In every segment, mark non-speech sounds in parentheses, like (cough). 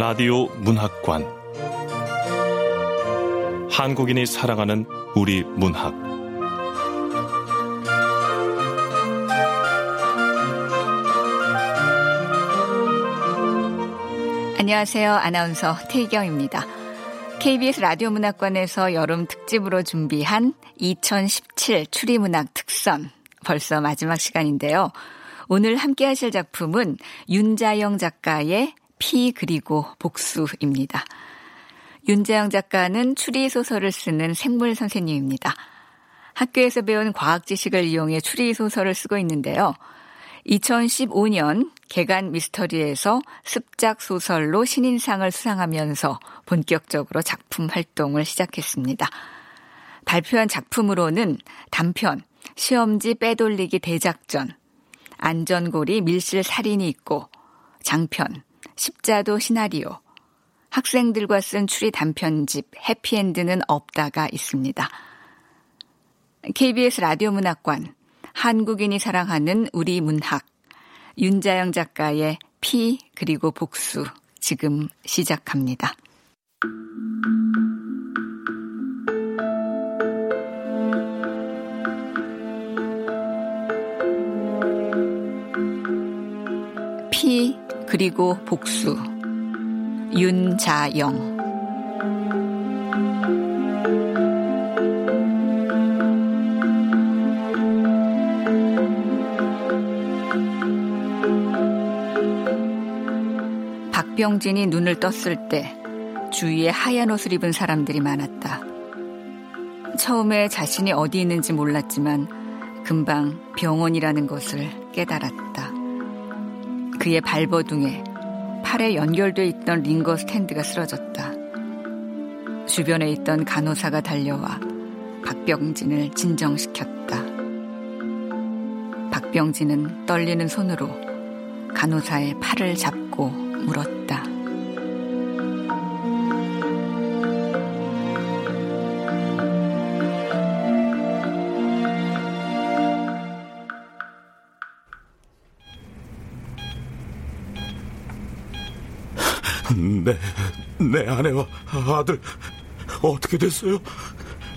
라디오 문학관 한국인이 사랑하는 우리 문학 안녕하세요. 아나운서 태경입니다. KBS 라디오 문학관에서 여름 특집으로 준비한 2017 추리문학 특선 벌써 마지막 시간인데요. 오늘 함께 하실 작품은 윤자영 작가의 피 그리고 복수입니다. 윤자영 작가는 추리 소설을 쓰는 생물 선생님입니다. 학교에서 배운 과학 지식을 이용해 추리 소설을 쓰고 있는데요. 2015년 개간 미스터리에서 습작 소설로 신인상을 수상하면서 본격적으로 작품 활동을 시작했습니다. 발표한 작품으로는 단편 시험지 빼돌리기 대작전, 안전고리 밀실 살인이 있고 장편 십자도 시나리오, 학생들과 쓴 추리 단편집 해피엔드는 없다가 있습니다. KBS 라디오 문학관 한국인이 사랑하는 우리 문학 윤자영 작가의 피 그리고 복수 지금 시작합니다. 그리고 복수 윤자영 박병진이 눈을 떴을 때 주위에 하얀 옷을 입은 사람들이 많았다. 처음에 자신이 어디 있는지 몰랐지만 금방 병원이라는 것을 깨달았다. 그의 발버둥에 팔에 연결돼 있던 링거 스탠드가 쓰러졌다. 주변에 있던 간호사가 달려와 박병진을 진정시켰다. 박병진은 떨리는 손으로 간호사의 팔을 잡고 물었다. 내, 내 아내와 아들 어떻게 됐어요?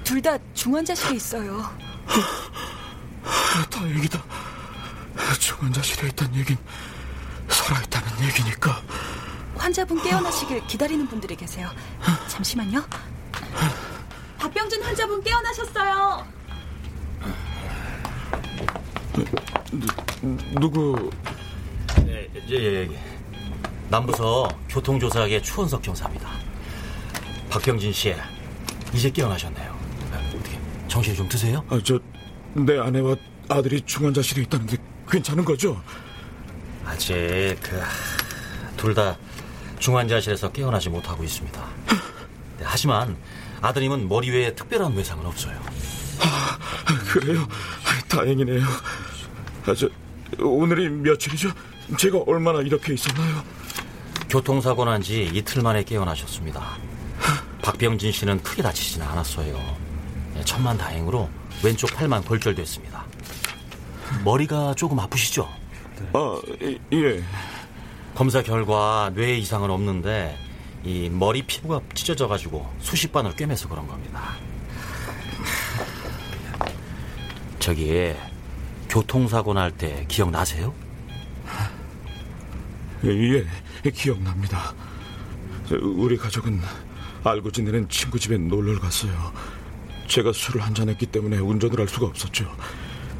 둘 다 중환자실에 있어요. 다행이다. 중환자실에 있다는 얘긴 살아있다는 얘기니까. 환자분 깨어나시길 기다리는 분들이 계세요. 잠시만요. 박병준 환자분 깨어나셨어요. 누구? 예, 예, 예. 남부서 교통조사학의 추원석 경사입니다. 박병진 씨, 이제 깨어나셨네요. 어떻게 정신이 좀 드세요? 아, 저, 내 아내와 아들이 중환자실에 있다는데 괜찮은 거죠? 아직 그 둘 다 중환자실에서 깨어나지 못하고 있습니다. 네, 하지만 아드님은 머리 위에 특별한 외상은 없어요. 아, 그래요? 다행이네요. 아, 저, 오늘이 며칠이죠? 제가 얼마나 이렇게 있었나요? 교통사고 난 지 이틀 만에 깨어나셨습니다. 박병진 씨는 크게 다치지는 않았어요. 네, 천만 다행으로 왼쪽 팔만 골절됐습니다. 머리가 조금 아프시죠? 아, 예. 검사 결과 뇌 이상은 없는데 이 머리 피부가 찢어져 가지고 수십 반을 꿰매서 그런 겁니다. 저기 교통사고 날 때 기억나세요? 예, 기억납니다. 우리 가족은 알고 지내는 친구 집에 놀러 갔어요. 제가 술을 한 잔 했기 때문에 운전을 할 수가 없었죠.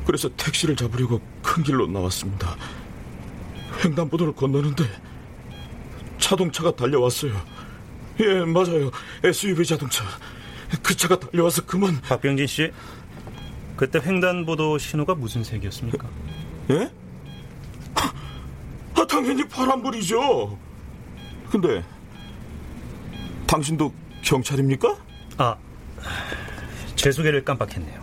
그래서 택시를 잡으려고 큰 길로 나왔습니다. 횡단보도를 건너는데 자동차가 달려왔어요. 예, 맞아요. SUV 자동차. 그 차가 달려와서 그만. 박병진 씨, 그때 횡단보도 신호가 무슨 색이었습니까? 예? 아, 당연히 파란불이죠. 근데 당신도 경찰입니까? 아, 제 소개를 깜빡했네요.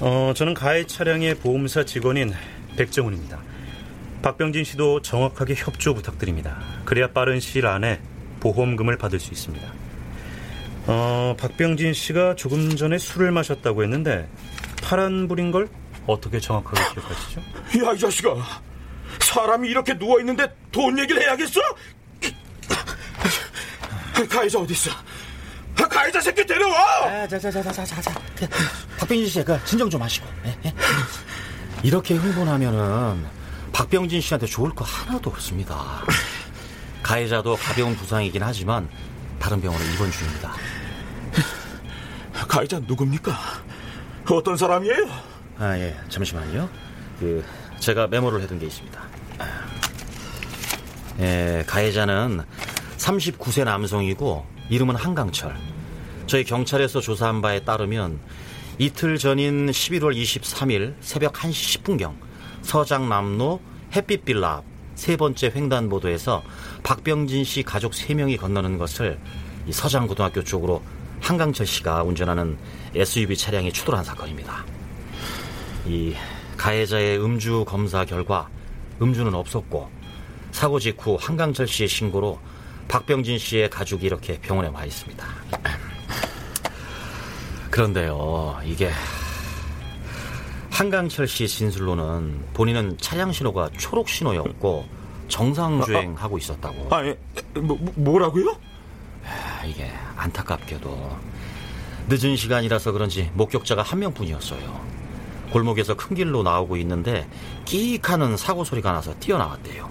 어, 저는 가해 차량의 보험사 직원인 백정훈입니다. 박병진 씨도 정확하게 협조 부탁드립니다. 그래야 빠른 시일 안에 보험금을 받을 수 있습니다. 어, 박병진 씨가 조금 전에 술을 마셨다고 했는데 파란불인 걸 어떻게 정확하게 기억하시죠? 야, 이 자식아. 사람이 이렇게 누워있는데 돈 얘기를 해야겠어? 가해자 어디 있어? 가해자 새끼 데려와! 아, 자, 자, 자, 자, 자, 자, 자. 박병진 씨, 그 진정 좀 하시고. 예, 예. 이렇게 흥분하면은 박병진 씨한테 좋을 거 하나도 없습니다. 가해자도 가벼운 부상이긴 하지만 다른 병원에 입원 중입니다. 가해자 누굽니까? 어떤 사람이에요? 아, 예, 잠시만요. 그 제가 메모를 해둔 게 있습니다. 예, 가해자는 39세 남성이고 이름은 한강철. 저희 경찰에서 조사한 바에 따르면 이틀 전인 11월 23일 새벽 1시 10분경 서장남로 햇빛빌라 앞 세 번째 횡단보도에서 박병진 씨 가족 3명이 건너는 것을 이 서장고등학교 쪽으로 한강철 씨가 운전하는 SUV 차량이 추돌한 사건입니다. 이 가해자의 음주 검사 결과 음주는 없었고 사고 직후 한강철 씨의 신고로 박병진 씨의 가족이 이렇게 병원에 와 있습니다. (clears throat) 그런데요, 이게 한강철 씨 진술로는 본인은 차량 신호가 초록 신호였고 정상 주행하고 있었다고. 아니, 뭐, 뭐라고요? 아, 이게 안타깝게도 늦은 시간이라서 그런지 목격자가 한 명뿐이었어요. 골목에서 큰 길로 나오고 있는데 끼익 하는 사고 소리가 나서 뛰어나왔대요.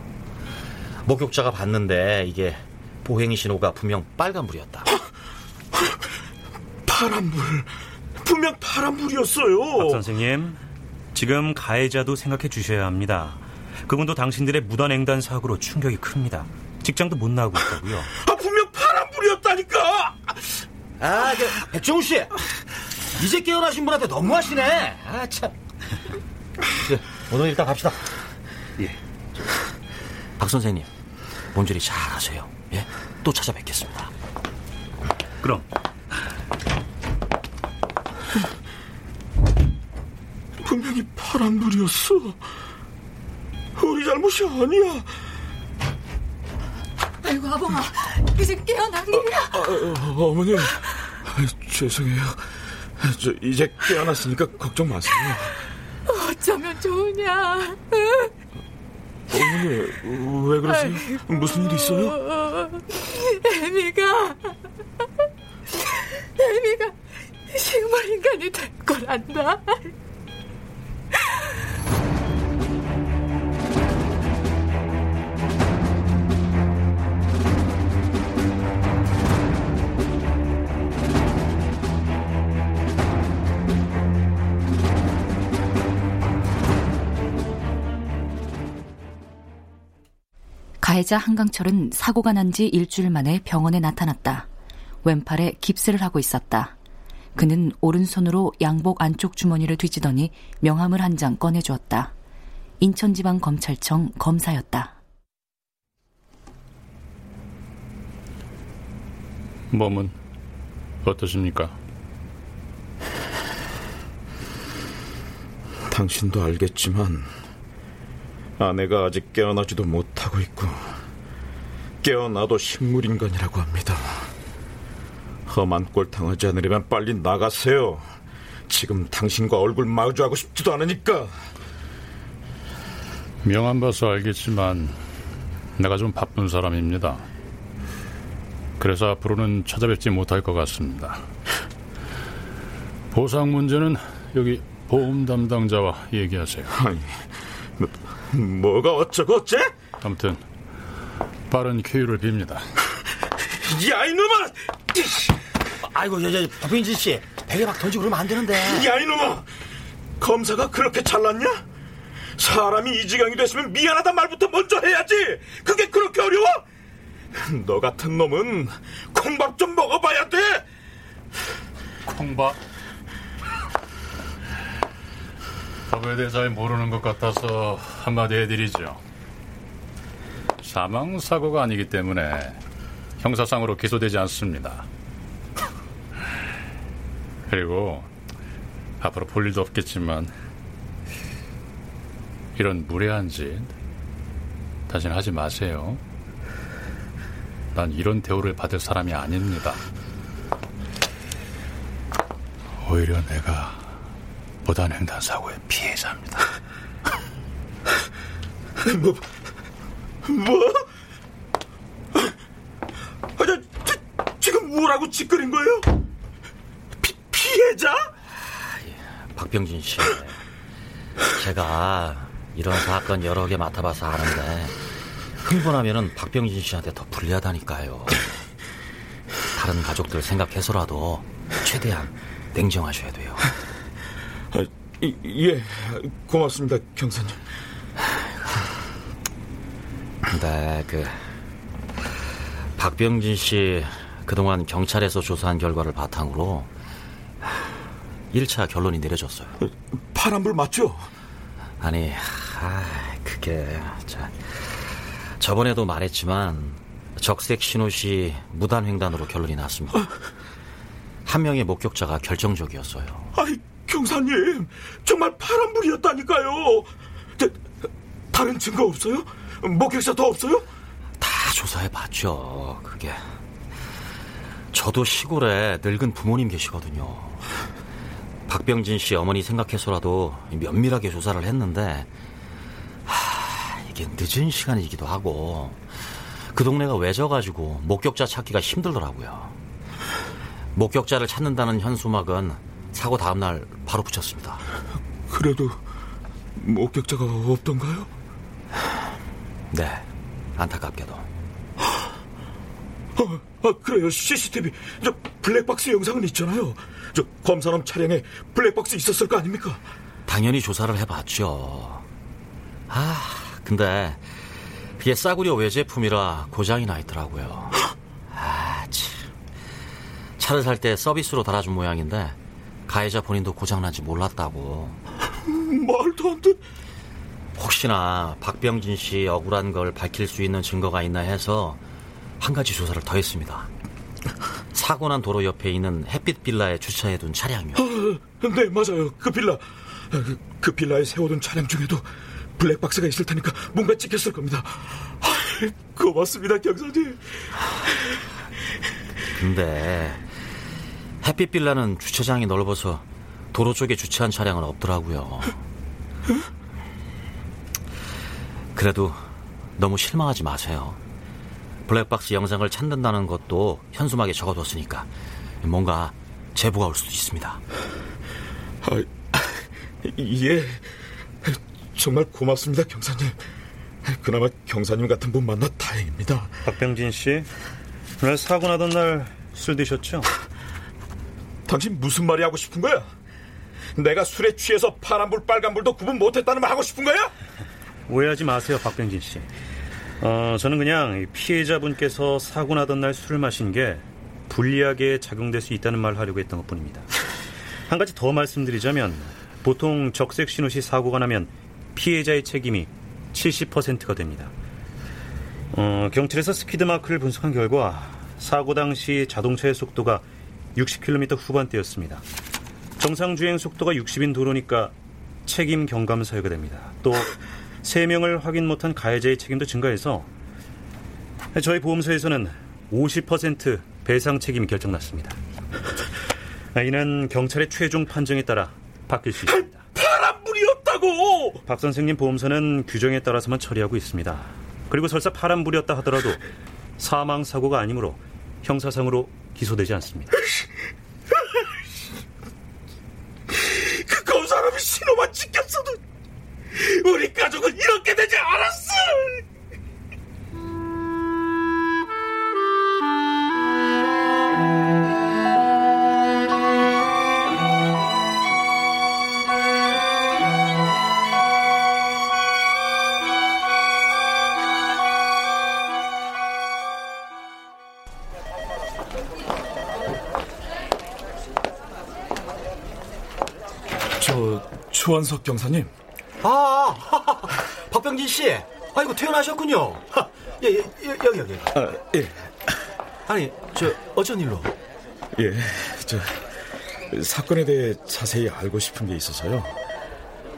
목격자가 봤는데 이게 보행 신호가 분명 빨간불이었다. 파란불. 분명 파란불이었어요. 박 선생님, 지금 가해자도 생각해 주셔야 합니다. 그분도 당신들의 무단 횡단 사고로 충격이 큽니다. 직장도 못 나오고 있다고요. 아, 분명 파란불이었다니까! 아, 저, 백종우 씨! 이제 깨어나신 분한테 너무하시네! 아, 참. 예, 오늘 일단 갑시다. 예. 박 선생님, 몸조리 잘 하세요. 예? 또 찾아뵙겠습니다. 그럼 분명히 파란불이었어. 우리 잘못이 아니야. 아이고 아범아 이제 깨어난 일이야. 아, 어, 어머니, 아, 죄송해요. 저 이제 깨어났으니까 걱정 마세요. 어쩌면 좋으냐. 어머니, 왜 그러세요? 무슨 일 있어요? 애미가 애미가 식물 인간이 될 거란다. 가해자 한강철은 사고가 난 지 일주일 만에 병원에 나타났다. 왼팔에 깁스를 하고 있었다. 그는 오른손으로 양복 안쪽 주머니를 뒤지더니 명함을 한 장 꺼내주었다. 인천지방검찰청 검사였다. 몸은 어떠십니까? 당신도 알겠지만 아내가 아직 깨어나지도 못하고 있고 깨어나도 식물인간이라고 합니다. 험한 꼴 당하지 않으려면 빨리 나가세요. 지금 당신과 얼굴 마주하고 싶지도 않으니까. 명함 봐서 알겠지만 내가 좀 바쁜 사람입니다. 그래서 앞으로는 찾아뵙지 못할 것 같습니다. 보상 문제는 여기 보험 담당자와 얘기하세요. 아니, 뭐, (laughs) 뭐가 어쩌고 어째? 아무튼 빠른 쾌유를 빕니다. (laughs) 야 이놈아! 아이고, 저, 저, 박병진 씨. 베개 막 던지고 그러면 안 되는데. 야 이놈아! 검사가 그렇게 잘났냐? 사람이 이 지경이 됐으면 미안하단 말부터 먼저 해야지. 그게 그렇게 어려워? 너 같은 놈은 콩밥 좀 먹어봐야 돼. 콩밥? 법에 대해 잘 모르는 것 같아서 한마디 해드리죠. 사망 사고가 아니기 때문에 형사상으로 기소되지 않습니다. 그리고 앞으로 볼 일도 없겠지만 이런 무례한 짓 다시는 하지 마세요. 난 이런 대우를 받을 사람이 아닙니다. 오히려 내가 무단횡단 사고의 피해자입니다. 뭐, 뭐? 아, 저, 저, 지금 뭐라고 짓거린 거예요? 피, 피해자? 박병진 씨, 제가 이런 사건 여러 개 맡아봐서 아는데 흥분하면은 박병진 씨한테 더 불리하다니까요. 다른 가족들 생각해서라도 최대한 냉정하셔야 돼요. 아, 이, 예, 고맙습니다, 경사님. 근데 그 박병진 씨 그동안 경찰에서 조사한 결과를 바탕으로 1차 결론이 내려졌어요. 파란불 맞죠? 아니, 아, 그게 자, 저번에도 말했지만 적색 신호 시 무단 횡단으로 결론이 났습니다. 한 명의 목격자가 결정적이었어요. 아이, 경사님, 정말 파란불이었다니까요. 저, 다른 증거 없어요? 목격자 더 없어요? 다 조사해봤죠. 그게 저도 시골에 늙은 부모님 계시거든요. 박병진 씨 어머니 생각해서라도 면밀하게 조사를 했는데 하, 이게 늦은 시간이기도 하고 그 동네가 외져가지고 목격자 찾기가 힘들더라고요. 목격자를 찾는다는 현수막은 사고 다음 날 바로 붙였습니다. 그래도 목격자가 없던가요? 네, 안타깝게도. 아, 아, 그래요. CCTV. 저 블랙박스 영상은 있잖아요. 저 검사람 차량에 블랙박스 있었을 거 아닙니까? 당연히 조사를 해봤죠. 아, 근데 그게 싸구려 외제품이라 고장이 나 있더라고요. 아, 참. 차를 살 때 서비스로 달아준 모양인데 가해자 본인도 고장난지 몰랐다고. (laughs) 말도 안 돼. 혹시나 박병진 씨 억울한 걸 밝힐 수 있는 증거가 있나 해서 한 가지 조사를 더 했습니다. 사고 난 도로 옆에 있는 햇빛 빌라에 주차해둔 차량이요. 아, (gasps) 네, 맞아요. 그 빌라. 그, 그 빌라에 세워둔 차량 중에도 블랙박스가 있을 테니까 뭔가 찍혔을 겁니다. 아, 고맙습니다, 경사님. 근데 햇빛 빌라는 주차장이 넓어서 도로 쪽에 주차한 차량은 없더라고요. 그래도 너무 실망하지 마세요. 블랙박스 영상을 찾는다는 것도 현수막에 적어뒀으니까 뭔가 제보가 올 수도 있습니다. 아, 예. 정말 고맙습니다, 경사님. 그나마 경사님 같은 분 만나 다행입니다. 박병진 씨, 오늘 사고 나던 날 술 드셨죠? 당신 무슨 말이 하고 싶은 거야? 내가 술에 취해서 파란불, 빨간불도 구분 못했다는 말 하고 싶은 거야? 오해하지 마세요, 박병진 씨. 어, 저는 그냥 피해자분께서 사고 나던 날 술을 마신 게 불리하게 작용될 수 있다는 말을 하려고 했던 것 뿐입니다. 한 가지 더 말씀드리자면 보통 적색 신호 시 사고가 나면 피해자의 책임이 70%가 됩니다. 어, 경찰에서 스피드 마크를 분석한 결과 사고 당시 자동차의 속도가 60km 후반대였습니다. 정상 주행 속도가 60인 도로니까 책임 경감 사유가 됩니다. 또 (laughs) 3명을 확인 못한 가해자의 책임도 증가해서 저희 보험사에서는 50% 배상 책임이 결정났습니다. (laughs) 이는 경찰의 최종 판정에 따라 바뀔 수 있습니다. 파란불이었다고! 박 선생님 보험사는 규정에 따라서만 처리하고 있습니다. 그리고 설사 파란불이었다 하더라도 사망 사고가 아니므로 형사상으로 기소되지 않습니다. 저, 추원석 경사님. 아, (laughs) 박병진 씨. 아이고 퇴원하셨군요. 예, 예, 예, 여기 여기. 아, 예. 아니 저 어쩐 일로? 예, 저 사건에 대해 자세히 알고 싶은 게 있어서요.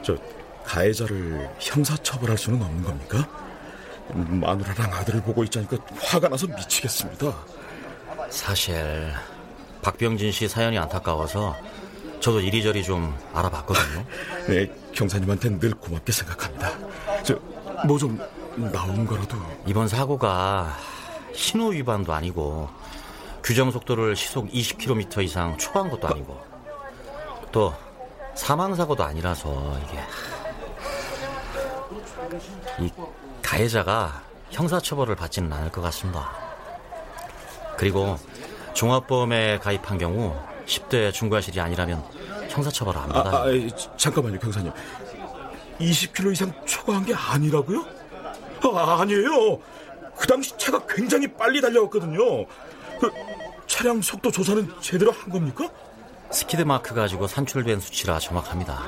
저 가해자를 형사 처벌할 수는 없는 겁니까? 마누라랑 아들을 보고 있자니까 화가 나서 미치겠습니다. 사실 박병진 씨 사연이 안타까워서 저도 이리저리 좀 알아봤거든요. (laughs) 네, 경사님한테는 늘 고맙게 생각합니다. 저 뭐 좀 나온 거라도 이번 사고가 신호 위반도 아니고 규정 속도를 시속 20km 이상 초과한 것도 아니고 또 사망 사고도 아니라서 이게 이 가해자가 형사처벌을 받지는 않을 것 같습니다. 그리고 종합보험에 가입한 경우 10대 중과실이 아니라면 형사처벌을 안 받아요. 아, 아, 예, 잠깐만요, 경사님. 20km 이상 초과한 게 아니라고요? 아, 아니에요. 그 당시 차가 굉장히 빨리 달려왔거든요. 그 차량 속도 조사는 제대로 한 겁니까? 스키드 마크 가지고 산출된 수치라 정확합니다.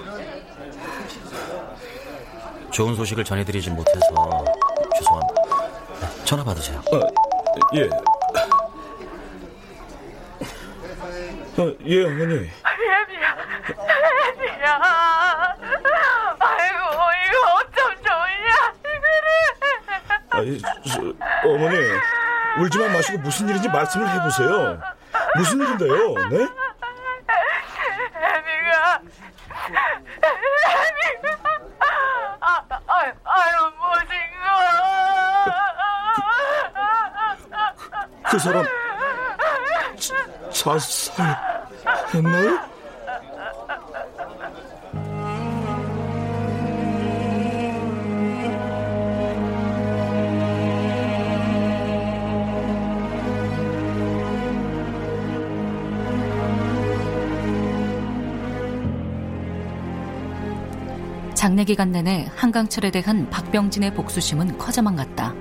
좋은 소식을 전해드리지 못해서 죄송합니다. 전화 받으세요. 아, 예. 아, 예, 어머니. 혜미야, 혜미야. 아이고, 이거 어쩜 좋냐, 이거를. 아, 예, 저, 어머니. 울지만 마시고 무슨 일인지 말씀을 해보세요. 무슨 일인데요, 네? 혜미가, 혜미가. 아, 아, 아유, 무슨 거. 그 사람 자, 자살했나요? 장례 기간 내내 한강철에 대한 박병진의 복수심은 커져만 갔다.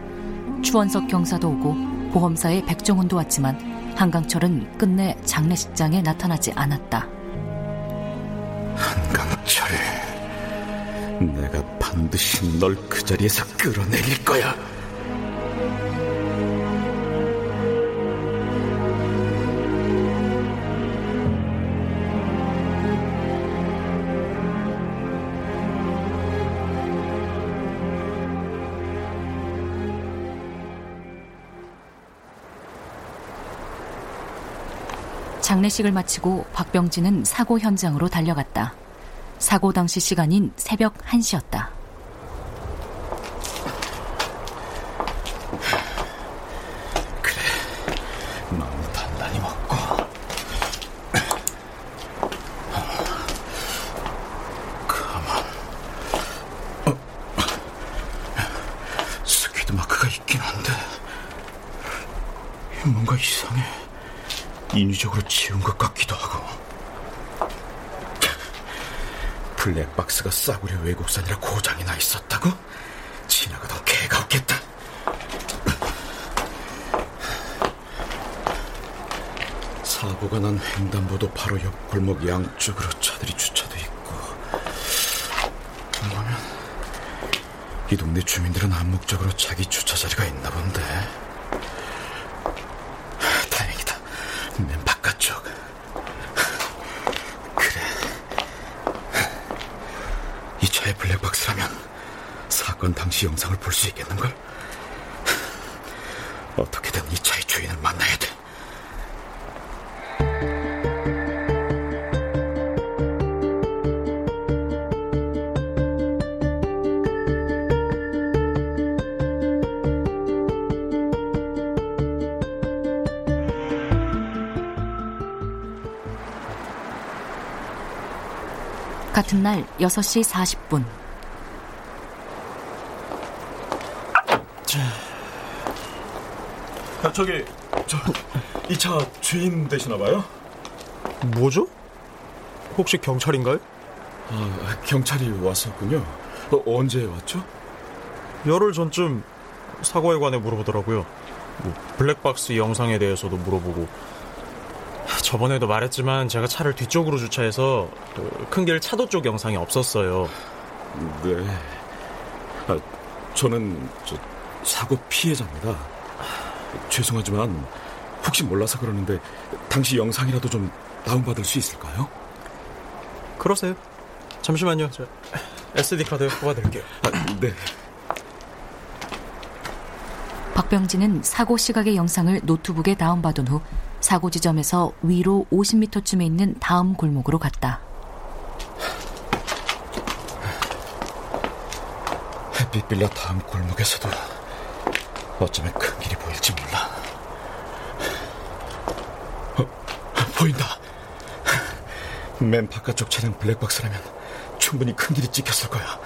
추원석 경사도 오고 보험사의 백종훈도 왔지만 한강철은 끝내 장례식장에 나타나지 않았다. 한강철, 내가 반드시 널 그 자리에서 끌어내릴 거야. 장례식을 마치고 박병진은 사고 현장으로 달려갔다. 사고 당시 시간인 새벽 1시였다. 마음 단단히 먹고 가만 어. 스퀴드 마크가 있긴 한데 뭔가 이상해 인위적으로 지운 것 같기도 하고. 블랙박스가 싸구려 외국산이라 고장이 나 있었다고? 지나가던 개가 없겠다. 사고가 난 횡단보도 바로 옆 골목 양쪽으로 차들이 주차돼 있고. 그러면 이 동네 주민들은 암묵적으로 자기 주차 자리가 있나 본데. 다행이다. 맨 바깥쪽. 그래. 이 차의 블랙박스라면 사건 당시 영상을 볼 수 있겠는걸? 어떻게든 이 차의 주인을 만나야 돼 같은 날 6시 40분. 아, 저기 저 이 차 주인 되시나 봐요? 뭐죠? 혹시 경찰인가요? 아, 경찰이 왔었군요. 어, 언제 왔죠? 열흘 전쯤 사고에 관해 물어보더라고요. 뭐 블랙박스 영상에 대해서도 물어보고 저번에도 말했지만 제가 차를 뒤쪽으로 주차해서 그 큰길 차도 쪽 영상이 없었어요. 네. 아, 저는 저 사고 피해자입니다. 죄송하지만 혹시 몰라서 그러는데 당시 영상이라도 좀 다운받을 수 있을까요? 그러세요. 잠시만요. 저 SD 카드 뽑아드릴게요. 아, 네. 박병진은 사고 시각의 영상을 노트북에 다운받은 후 사고 지점에서 위로 50m쯤에 있는 다음 골목으로 갔다. 햇빛 빌라 다음 골목에서도 어쩌면 큰 길이 보일지 몰라. 어, 보인다. 맨 바깥쪽 차량 블랙박스라면 충분히 큰 길이 찍혔을 거야.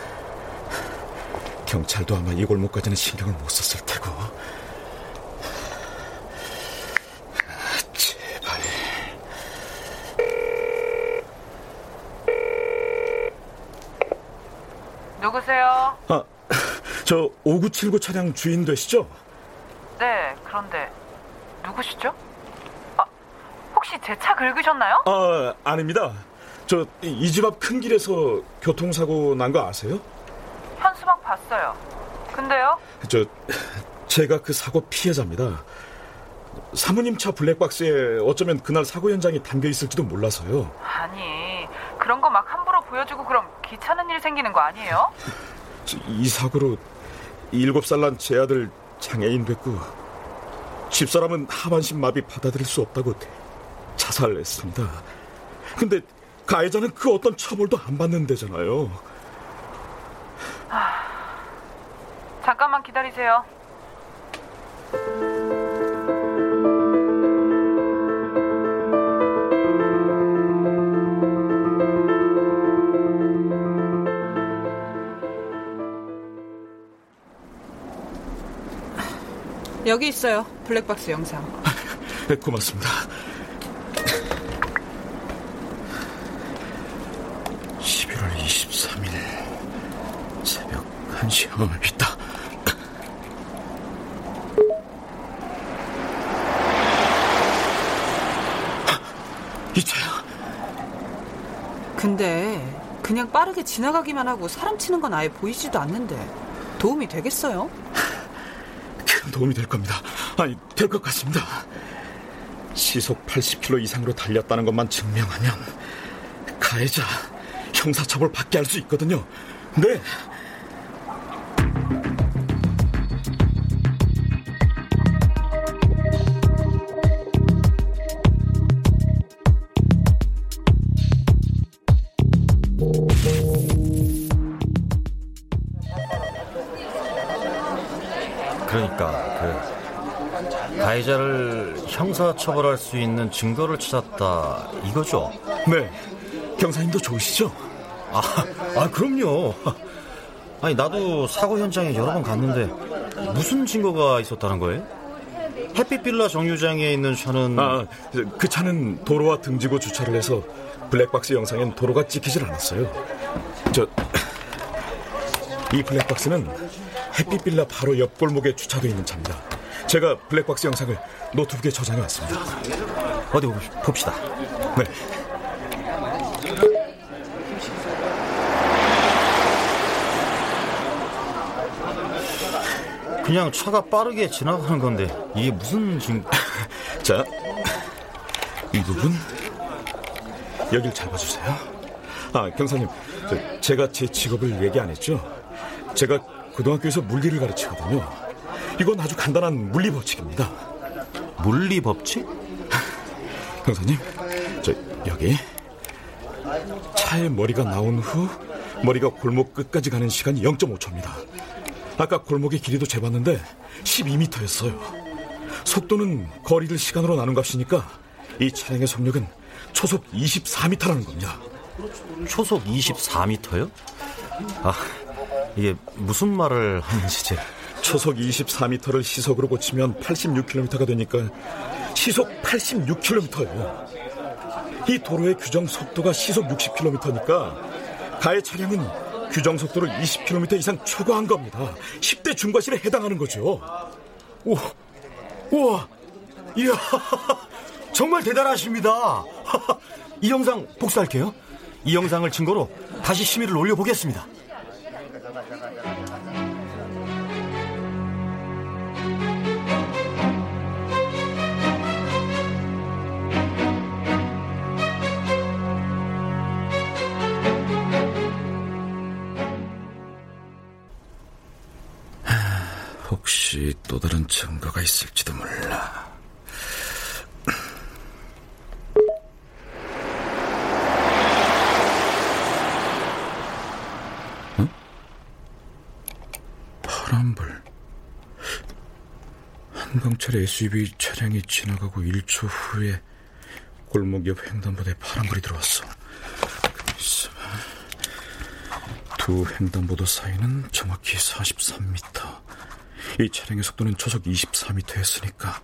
경찰도 아마 이 골목까지는 신경을 못 썼을 테고. 제발. 누구세요? 아, 저 5979 차량 주인 되시죠? 네, 그런데 누구시죠? 아, 혹시 제 차 긁으셨나요? 아, 아닙니다. 저 이 집 앞 큰 길에서 교통사고 난 거 아세요? 현수막 봤어요. 근데요? 저 제가 그 사고 피해자입니다. 사모님 차 블랙박스에 어쩌면 그날 사고 현장이 담겨 있을지도 몰라서요. 아니, 그런 거 막 함부로 보여주고 그럼 귀찮은 일 생기는 거 아니에요? 저이 사고로 일곱 살 난 제 아들 장애인 됐고 집사람은 하반신 마비 받아들일 수 없다고 자살했습니다. 근데 가해자는 그 어떤 처벌도 안 받는 데잖아요. 잠깐만 기다리세요. 여기 있어요. 블랙박스 영상. (laughs) 네, 고맙습니다. 11월 23일 새벽 1시 어, 있다. 이 차야. 근데 그냥 빠르게 지나가기만 하고 사람 치는 건 아예 보이지도 않는데 도움이 되겠어요? 큰 도움이 될 겁니다. 아니, 될 것 같습니다. 시속 80km 이상으로 달렸다는 것만 증명하면 가해자 형사처벌 받게 할 수 있거든요. 네. 형사 처벌할 수 있는 증거를 찾았다 이거죠? 네. 경사님도 좋으시죠? 아, 아 그럼요. 아니 나도 사고 현장에 여러 번 갔는데 무슨 증거가 있었다는 거예요? 햇빛 빌라 정류장에 있는 차는 아, 그 차는 도로와 등지고 주차를 해서 블랙박스 영상엔 도로가 찍히질 않았어요. 저, 이 블랙박스는 햇빛 빌라 바로 옆 골목에 주차되어 있는 차입니다. 제가 블랙박스 영상을 노트북에 저장해 왔습니다. 어디 봅시다. 네. 그냥 차가 빠르게 지나가는 건데 이게 무슨 증거? (laughs) 자, 이 부분 여길 잘 봐주세요. 아, 경사님, 저, 제가 제 직업을 얘기 안 했죠? 제가 고등학교에서 물리를 가르치거든요. 이건 아주 간단한 물리 법칙입니다. 물리 법칙? 형사님, 저 여기 차의 머리가 나온 후 머리가 골목 끝까지 가는 시간이 0.5초입니다. 아까 골목의 길이도 재봤는데 12m였어요. 속도는 거리를 시간으로 나눈 값이니까 이 차량의 속력은 초속 24m라는 겁니다. 초속 24m요? 아, 이게 무슨 말을 하는지 제 초속 24m를 시속으로 고치면 86km가 되니까 시속 86km예요. 이 도로의 규정 속도가 시속 60km니까 가해 차량은 규정 속도를 20km 이상 초과한 겁니다. 10대 중과실에 해당하는 거죠. 오, 우와, 이야, (laughs) 정말 대단하십니다. (laughs) 이 영상 복사할게요. 이 영상을 증거로 다시 심의를 올려보겠습니다. 증거가 있을지도 몰라. 어? 파란불. 한 경찰 SUV 차량이 지나가고 1초 후에 골목 옆 횡단보도에 파란불이 들어왔어. 두 횡단보도 사이는 정확히 43m. 이 차량의 속도는 초속 24m였으니까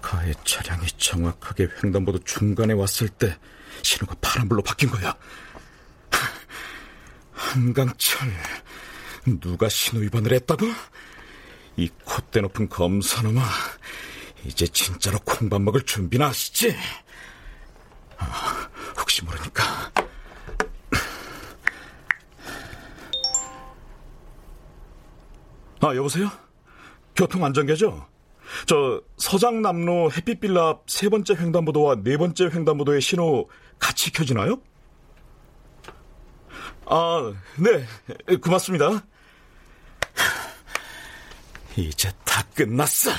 가해 차량이 정확하게 횡단보도 중간에 왔을 때 신호가 파란불로 바뀐 거야. 한강철, 누가 신호 위반을 했다고? 이 콧대 높은 검사놈아, 이제 진짜로 콩밥 먹을 준비나 하시지? 아, 혹시 모르니까. 아, 여보세요? 교통안전계죠? 저 서장남로 햇빛빌라 앞 세 번째 횡단보도와 네 번째 횡단보도의 신호 같이 켜지나요? 아, 네, 고맙습니다. (sighs) 이제 다 끝났어.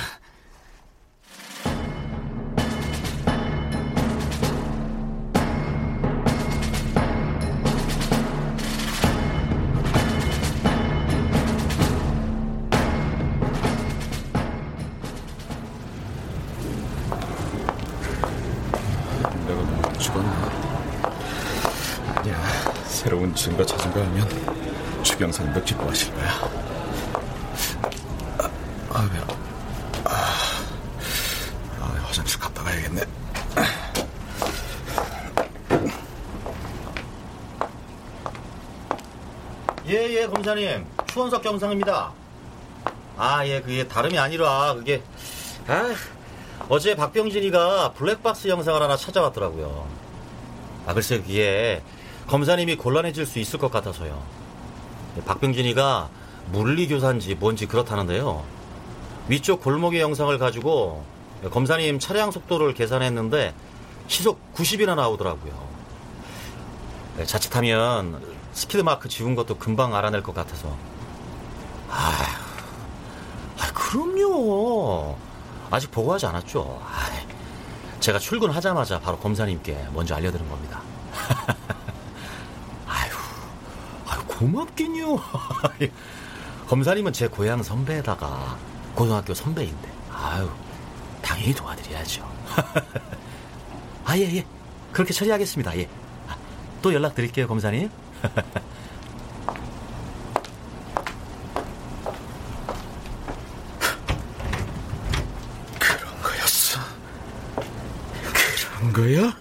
증거 찾은가 하면 주경사님도 기뻐하실 거야. 아, 아, 배 아, 아, 화장실 갔다 가야겠네. 예, 예, 검사님. 추원석 경상입니다. 아, 예, 그게 다름이 아니라, 그게, 아, 어제 박병진이가 블랙박스 영상을 하나 찾아왔더라고요. 아, 글쎄, 그게 검사님이 곤란해질 수 있을 것 같아서요. 박병진이가 물리교사인지 뭔지 그렇다는데요. 위쪽 골목의 영상을 가지고 검사님 차량 속도를 계산했는데 시속 90이나 나오더라고요. 네, 자칫하면 스피드 마크 지운 것도 금방 알아낼 것 같아서. 아, 아 그럼요. 아직 보고하지 않았죠. 아, 제가 출근하자마자 바로 검사님께 먼저 알려드린 겁니다. (laughs) 고맙긴요. (laughs) 검사님은 제 고향 선배에다가 고등학교 선배인데, 아유, 당연히 도와드려야죠. (laughs) 아, 예, 예. 그렇게 처리하겠습니다, 예. 아, 또 연락드릴게요, 검사님. (laughs) 그런 거였어. 그런 거야?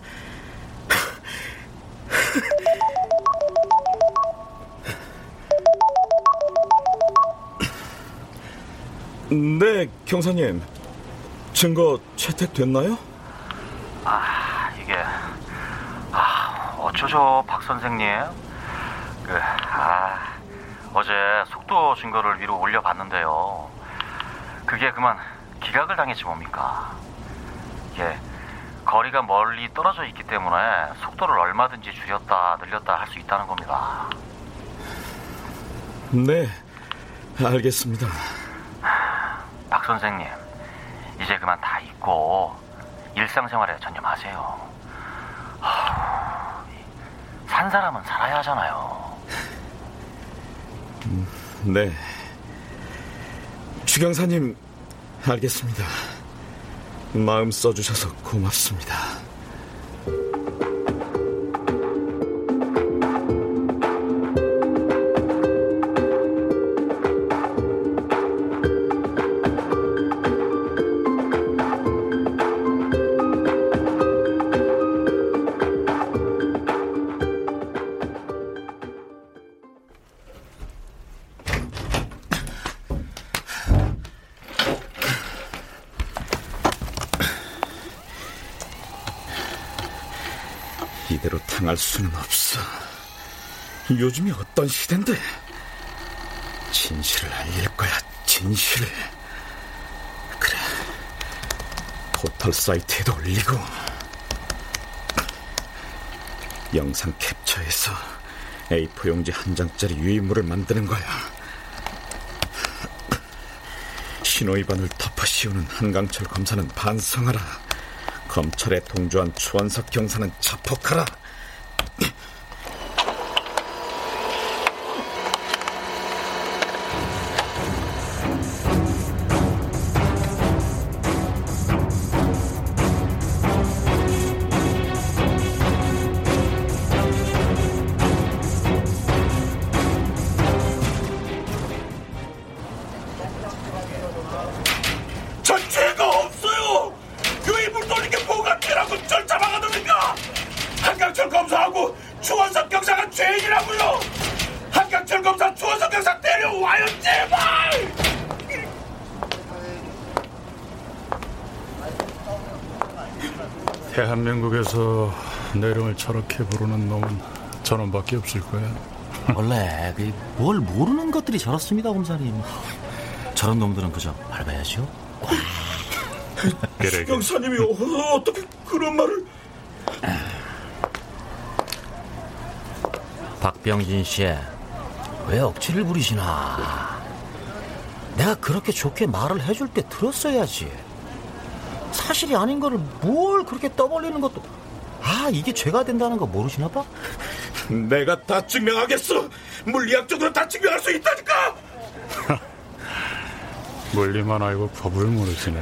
경사님. 증거 채택됐나요? 아, 이게, 아, 어쩌죠, 박 선생님? 그, 아, 어제 속도 증거를 위로 올려봤는데요. 그게 그만 기각을 당했지 뭡니까? 이게, 거리가 멀리 떨어져 있기 때문에 속도를 얼마든지 줄였다, 늘렸다 할 수 있다는 겁니다. 네, 알겠습니다. 박 선생님, 이제 그만 다 잊고 일상생활에 전념하세요. 산 사람은 살아야 하잖아요. 네. 주경사님, 알겠습니다. 마음 써주셔서 고맙습니다. 이대로 당할 수는 없어. 요즘이 어떤 시대인데? 진실을 알릴 거야, 진실을. 그래. 포털 사이트에도 올리고. 영상 캡처해서 A4 용지 한 장짜리 유인물을 만드는 거야. 신호 위반을 덮어 씌우는 한강철 검사는 반성하라. 검찰에 동조한 추원석 경사는 자폭하라. 저놈밖에 없을 거야. (laughs) 원래 그뭘 모르는 것들이 저렇습니다, 검사님. 저런 놈들은 그저 밟아야죠. 그래, 경사님이 어, 어떻게 그런 말을? 박병진 씨, 왜 억지를 부리시나? 내가 그렇게 좋게 말을 해줄 때 들었어야지. 사실이 아닌 거를 뭘 그렇게 떠벌리는 것도. 아, 이게 죄가 된다는 거 모르시나 봐? 내가 다 증명하겠어. 물리학적으로 다 증명할 수 있다니까. (laughs) 물리만 알고 법을 모르시네.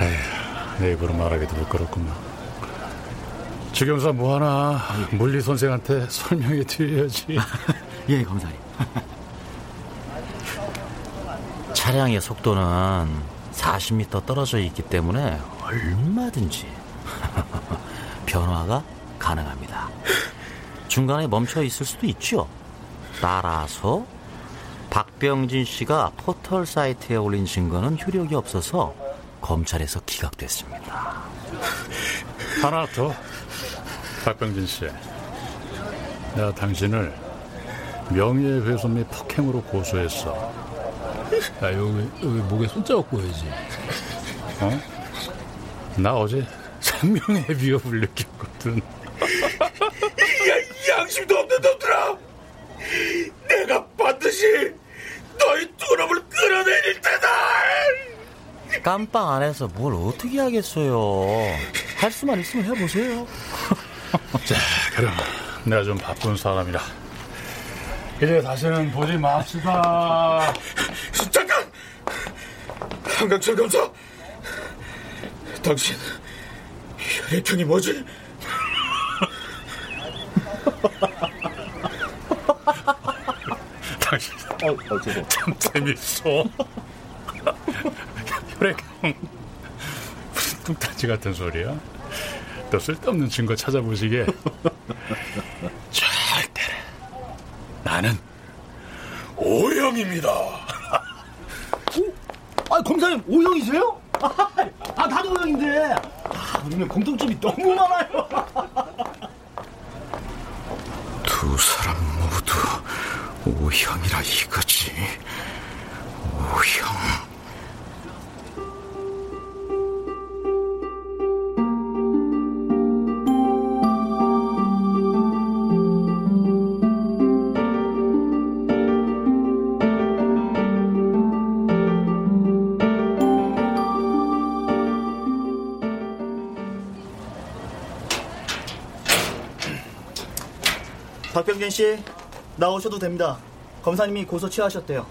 에휴, 내 입으로 말하기도 부끄럽구만. 주경사 뭐하나 물리 선생한테 설명해 드려야지. (laughs) 예, 검사님. (laughs) 차량의 속도는 40m 떨어져 있기 때문에 얼마든지 변화가 가능합니다. 중간에 멈춰 있을 수도 있죠. 따라서 박병진 씨가 포털 사이트에 올린 증거는 효력이 없어서 검찰에서 기각됐습니다. (laughs) 하나 더. 박병진 씨. 내가 당신을 명예훼손 및 폭행으로 고소했어. 야, 여기, 여기 목에 손자국 보여야지. 어? 나 어제 (laughs) 생명의 위협을 느꼈거든. (laughs) 야, 양심도 없는 놈들아! 내가 반드시 너희 두 놈을 끌어내릴 테다! 깜빵 안에서 뭘 어떻게 하겠어요. 할 수만 있으면 해보세요. (laughs) 자, 그럼 내가 좀 바쁜 사람이라. 이제 다시는 보지 맙시다. 잠깐! 한강철 검사! 당신 혈액형이 뭐지? (laughs) 당신 어, 참 재밌어. (laughs) 혈액형 무슨 뚱딴지 같은 소리야? 또 쓸데없는 증거 찾아보시게. (laughs) 절대 나는 오형입니다. 아, 검사님, O형이세요? 아, 나도 O형인데. 아, 우리는 공통점이 너무 많아요. 두 사람 모두 O형이라 이거지. O형. 박병진 씨, 나오셔도 됩니다. 검사님이 고소 취하하셨대요.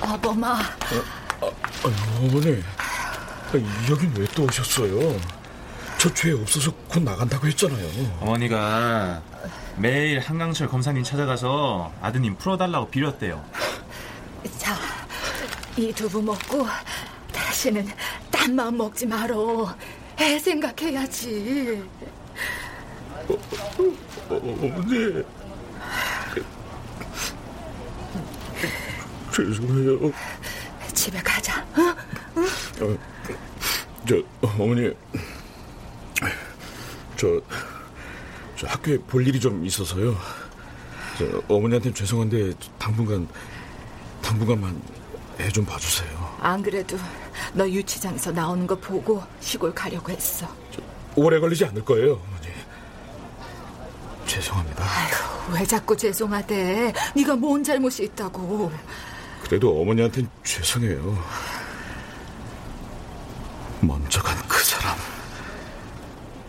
아범아, 아, 어머니, 아, 여긴 왜 또 오셨어요? 저 죄 없어서 곧 나간다고 했잖아요. 어머니가 매일 한강철 검사님 찾아가서 아드님 풀어달라고 빌었대요. 자, 이 두부 먹고 다시는 딴 마음 먹지 말어. 애 생각해야지. 어머니. 죄송해요. 집에 가자. 어? 어, 저 어머니, 저, 저 학교에 볼 일이 좀 있어서요. 저 어머니한테 죄송한데 당분간 당분간만 애 좀 봐주세요. 안 그래도 너 유치장에서 나오는 거 보고 시골 가려고 했어. 오래 걸리지 않을 거예요, 어머니. 죄송합니다. 아휴, 왜 자꾸 죄송하대? 네가 뭔 잘못이 있다고? 그래도 어머니한텐 죄송해요. 먼저 간 그 사람.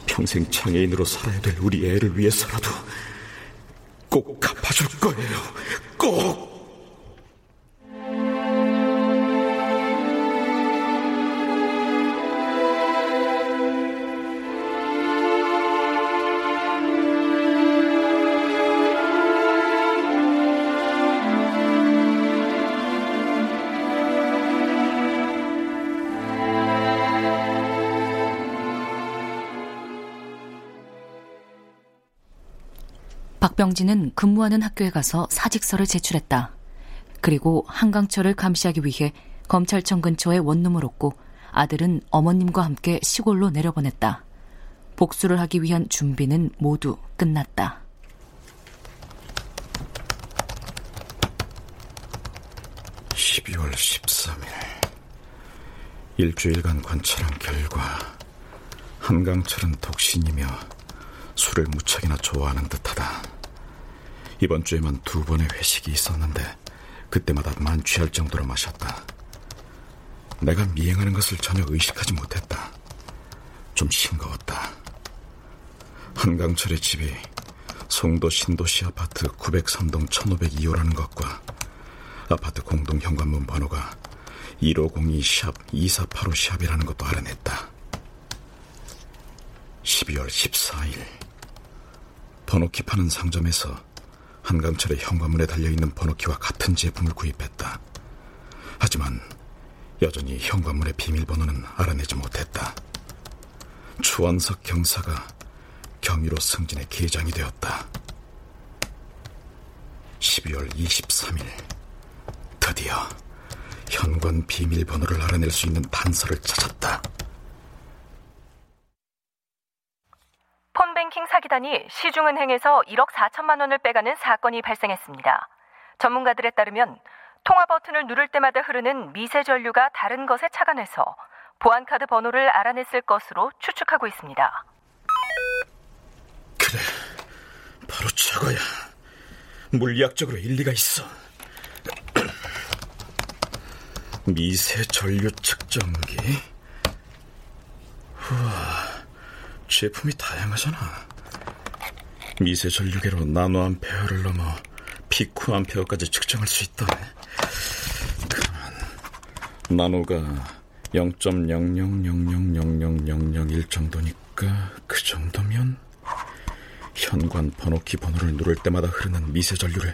평생 장애인으로 살아야 될 우리 애를 위해서라도 꼭 갚아줄 거예요. 꼭! 박병진은 근무하는 학교에 가서 사직서를 제출했다. 그리고 한강철을 감시하기 위해 검찰청 근처에 원룸을 얻고 아들은 어머님과 함께 시골로 내려보냈다. 복수를 하기 위한 준비는 모두 끝났다. (12월 13일) 일주일간 관찰한 결과 한강철은 독신이며 술을 무척이나 좋아하는 듯하다. 이번 주에만 두 번의 회식이 있었는데 그때마다 만취할 정도로 마셨다. 내가 미행하는 것을 전혀 의식하지 못했다. 좀 싱거웠다. 한강철의 집이 송도 신도시 아파트 903동 1502호라는 것과 아파트 공동 현관문 번호가 1502샵 2485샵이라는 것도 알아냈다. 12월 14일 번호키 파는 상점에서 한강철의 현관문에 달려있는 번호키와 같은 제품을 구입했다. 하지만 여전히 현관문의 비밀번호는 알아내지 못했다. 추원석 경사가 경위로 승진의 계장이 되었다. 12월 23일 드디어 현관 비밀번호를 알아낼 수 있는 단서를 찾았다. 폰 뱅킹 사기단이 시중은행에서 1억 4천만 원을 빼가는 사건이 발생했습니다. 전문가들에 따르면 통화 버튼을 누를 때마다 흐르는 미세 전류가 다른 것에 착안해서 보안카드 번호를 알아냈을 것으로 추측하고 있습니다. 그래, 바로 저거야. 물리학적으로 일리가 있어. 미세 전류 측정기. 우와, 제품이 다양하잖아. 미세 전류계로 나노 암페어를 넘어 피쿠 암페어까지 측정할 수 있다네. 그러면 나노가 0.000000001 정도니까 그 정도면 현관 번호키 번호를 누를 때마다 흐르는 미세 전류를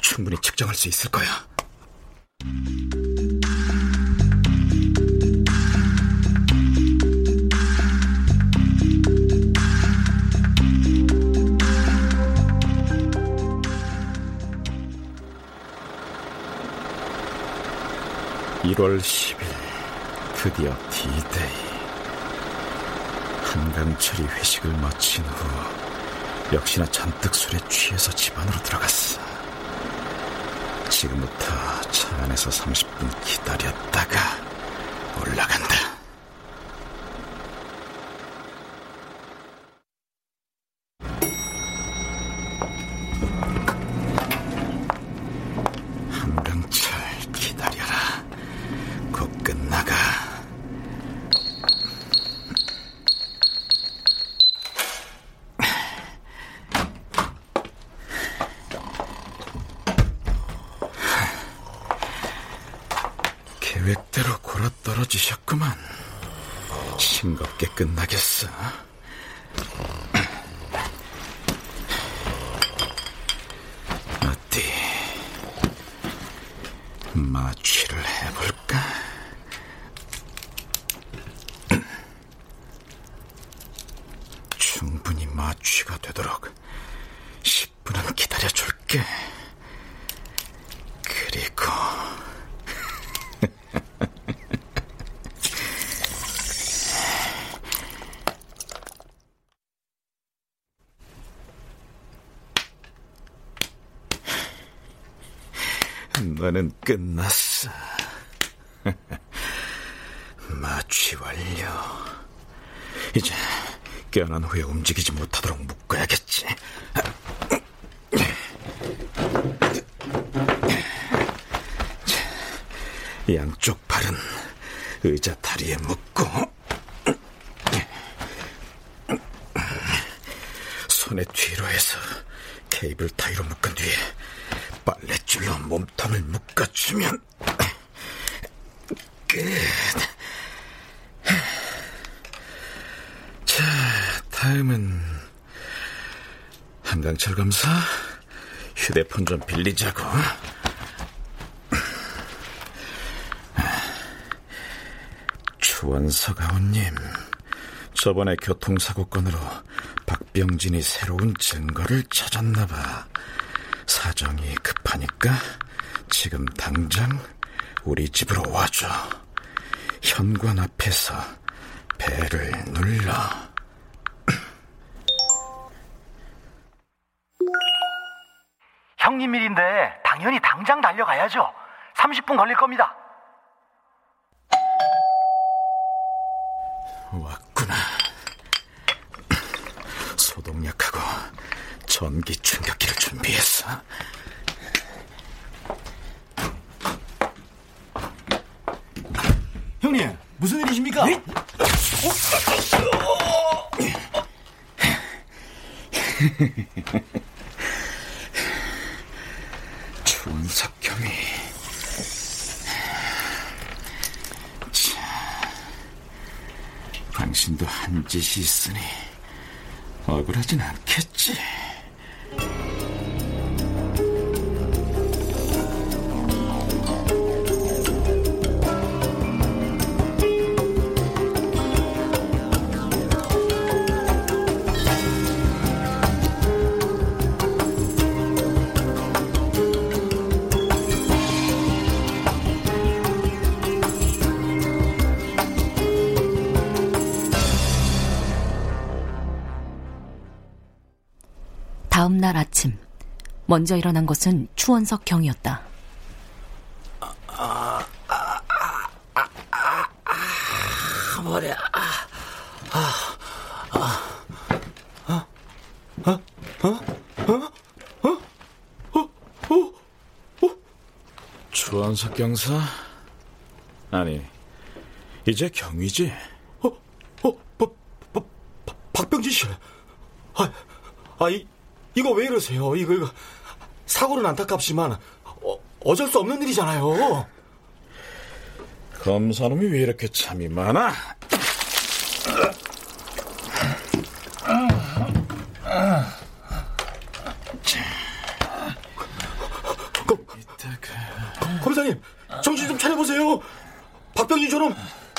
충분히 측정할 수 있을 거야. 1월 10일 드디어 디데이 한강철이 회식을 마친 후 역시나 잔뜩 술에 취해서 집 안으로 들어갔어. 지금부터 차 안에서 30분 기다렸다가 올라간다. 한강철 기다려라 곧 끝나가 계획대로 골아 떨어지셨구만 싱겁게 끝나겠어 끝났어. (laughs) 마취 완료. 이제 깨어난 후에 움직이지 못하도록 묶어야겠지. 양쪽 팔은 의자 다리에 묶고 손에 뒤로 해서 케이블 타이로 묶은 뒤에 빨랫줄로 몸통을 묶어주면 끝. 자, 다음은 한강철 검사 휴대폰 좀 빌리자고. 추원석 아우님, 저번에 교통사고 건으로 박병진이 새로운 증거를 찾았나봐. 사정이 급하니까 지금 당장 우리 집으로 와줘. 현관 앞에서 배를 눌러. (clears throat) 형님 일인데 당연히 당장 달려가야죠. 30분 걸릴 겁니다. 왔구나. (clears throat) 소독약하고 전기 충격기를 준비했어. 형님, 무슨 일이십니까? (laughs) 추원석 형이. 자, 당신도 한 짓이 있으니 억울하진 않겠지. 다음 날 아침 먼저 일어난 것은 추원석 경이었다. 머리, 아, 아, 아, 아, 어? 어? 어? 어? 어? 추원석 경사? 아니, 이제 경위지? 박병진 씨. 아, 아, 이, 이거 왜 이러세요? 이거, 이거, 사고는 안타깝지만, 어, 어쩔 수 없는 일이잖아요. 검사놈이 왜 이렇게 참이 많아? 검사님, 정신 좀 차려보세요. 박병진처럼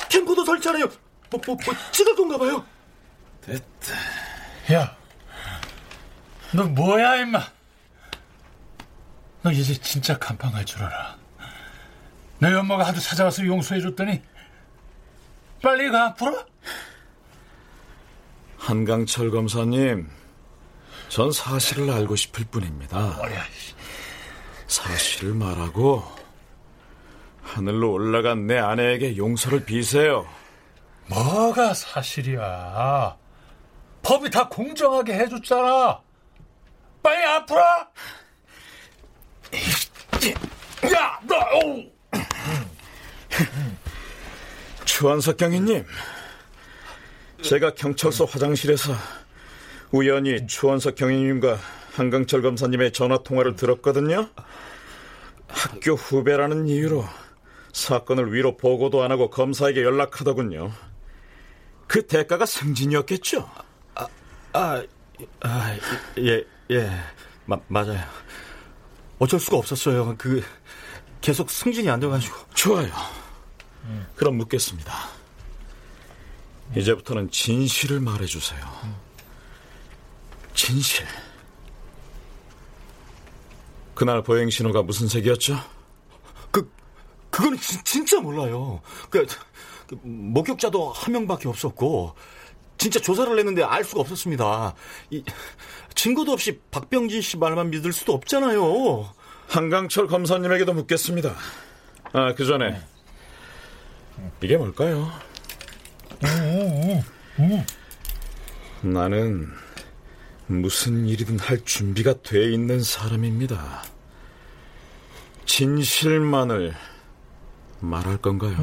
캠코더 설치하네요. 뭐, 뭐, 뭐, 찍을 건가 봐요. 됐다. 야, 너 뭐야, 임마? 너 이제 진짜 간판할 줄 알아. 내 엄마가 하도 찾아와서 용서해줬더니 빨리 가 앞으로. 한강철 검사님, 전 사실을 알고 싶을 뿐입니다. 사실을 말하고 하늘로 올라간 내 아내에게 용서를 비세요. 뭐가 사실이야? 법이 다 공정하게 해줬잖아. 빨리 앞으로. 야, 너, 오! 추한석 경위님, 제가 경찰서 화장실에서 우연히 추원석 경위님과 한강철 검사님의 전화 통화를 들었거든요. 학교 후배라는 이유로 사건을 위로 보고도 안 하고 검사에게 연락하더군요. 그 대가가 승진이었겠죠? 아, 아, 아 예, 예, 마, 맞아요. 어쩔 수가 없었어요. 그 계속 승진이 안 돼가지고. 좋아요. 그럼 묻겠습니다. 이제부터는 진실을 말해주세요. 진실. 그날 보행 신호가 무슨 색이었죠? 그, 그거는 진, 진짜 몰라요. 그, 그, 목격자도 한 명밖에 없었고, 진짜 조사를 했는데 알 수가 없었습니다. 이, 증거도 없이 박병진 씨 말만 믿을 수도 없잖아요. 한강철 검사님에게도 묻겠습니다. 아, 그 전에. 이게 뭘까요? 나는 무슨 일이든 할 준비가 돼 있는 사람입니다. 진실만을 말할 건가요?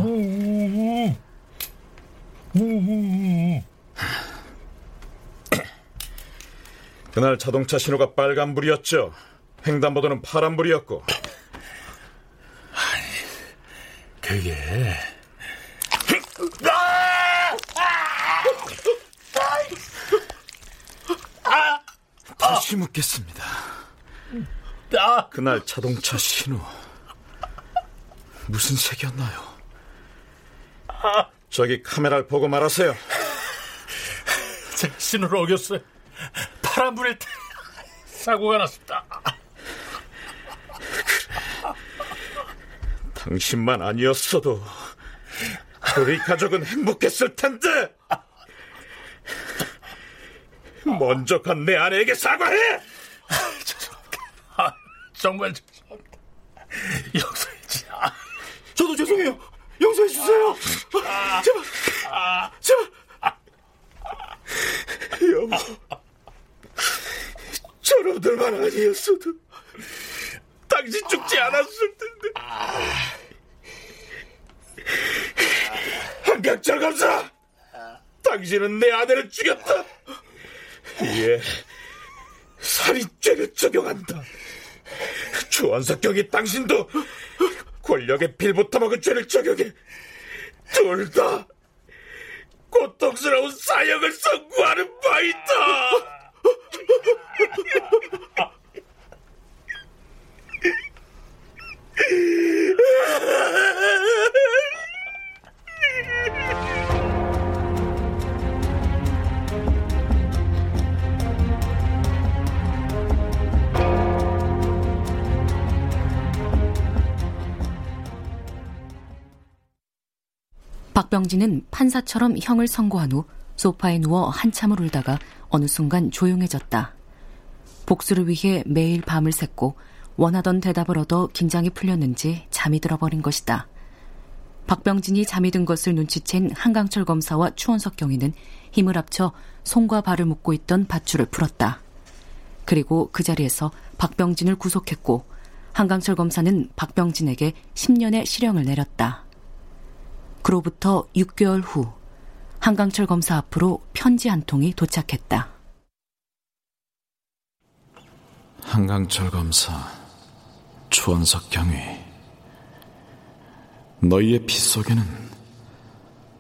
그날 자동차 신호가 빨간불이었죠. 횡단보도는 파란불이었고. 그게 다시 묻겠습니다. 그날 자동차 신호 무슨 색이었나요? 저기 카메라를 보고 말하세요. 제가 신호를 어겼어요. 파란불일 때 (laughs) 사고가 났습니다. 당신만 아니었어도 우리 가족은 행복했을 텐데. 먼저 간 내 아내에게 사과해. 아, 정말 죄송합니다. 용서해 주세요. 저도 죄송해요. 용서해 주세요. 제발, 제발. 여보, 저놈들만 아니었어도 당신 죽지 않았을 텐데. 한강철 검사, 당신은 내 아내를 죽였다. 예, 살인죄를 적용한다. 주원석 경이 당신도 권력의 빌부터 먹은 죄를 적용해 둘 다 고통스러운 사형을 선고하는 바이다. 박병진은 판사처럼 형을 선고한 후 소파에 누워 한참을 울다가 어느 순간 조용해졌다. 복수를 위해 매일 밤을 샜고 원하던 대답을 얻어 긴장이 풀렸는지 잠이 들어버린 것이다. 박병진이 잠이 든 것을 눈치챈 한강철 검사와 추원석 경위는 힘을 합쳐 손과 발을 묶고 있던 밧줄을 풀었다. 그리고 그 자리에서 박병진을 구속했고 한강철 검사는 박병진에게 10년의 실형을 내렸다. 그로부터 6개월 후 한강철 검사 앞으로 편지 한 통이 도착했다. 한강철 검사, 추원석 경위. 너희의 피 속에는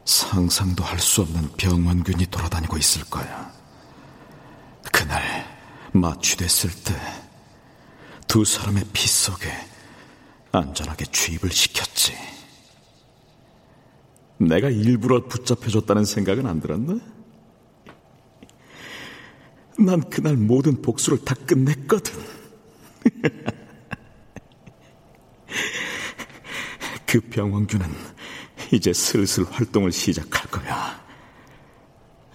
상상도 할 수 없는 병원균이 돌아다니고 있을 거야. 그날 마취됐을 때 두 사람의 피 속에 안전하게 주입을 시켰지. 내가 일부러 붙잡혀줬다는 생각은 안 들었나? 난 그날 모든 복수를 다 끝냈거든. (laughs) 그 병원균은 이제 슬슬 활동을 시작할 거야.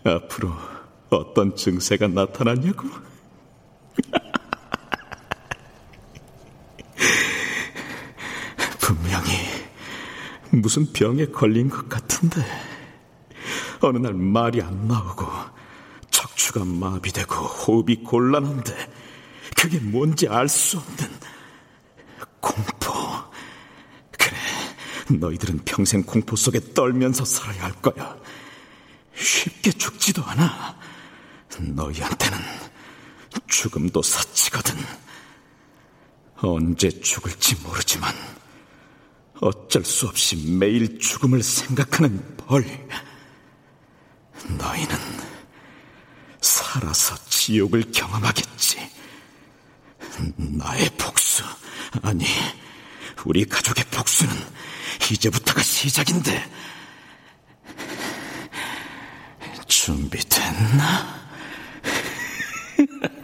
앞으로 어떤 증세가 나타나냐고? 분명히 무슨 병에 걸린 것 같은데 어느 날 말이 안 나오고 척추가 마비되고 호흡이 곤란한데 그게 뭔지 알 수 없는 공포. 그래, 너희들은 평생 공포 속에 떨면서 살아야 할 거야. 쉽게 죽지도 않아. 너희한테는 죽음도 사치거든. 언제 죽을지 모르지만 어쩔 수 없이 매일 죽음을 생각하는 벌. 너희는 살아서 지옥을 경험하겠지. 나의 복수, 아니, 우리 가족의 복수는 이제부터가 시작인데. 준비됐나? (laughs)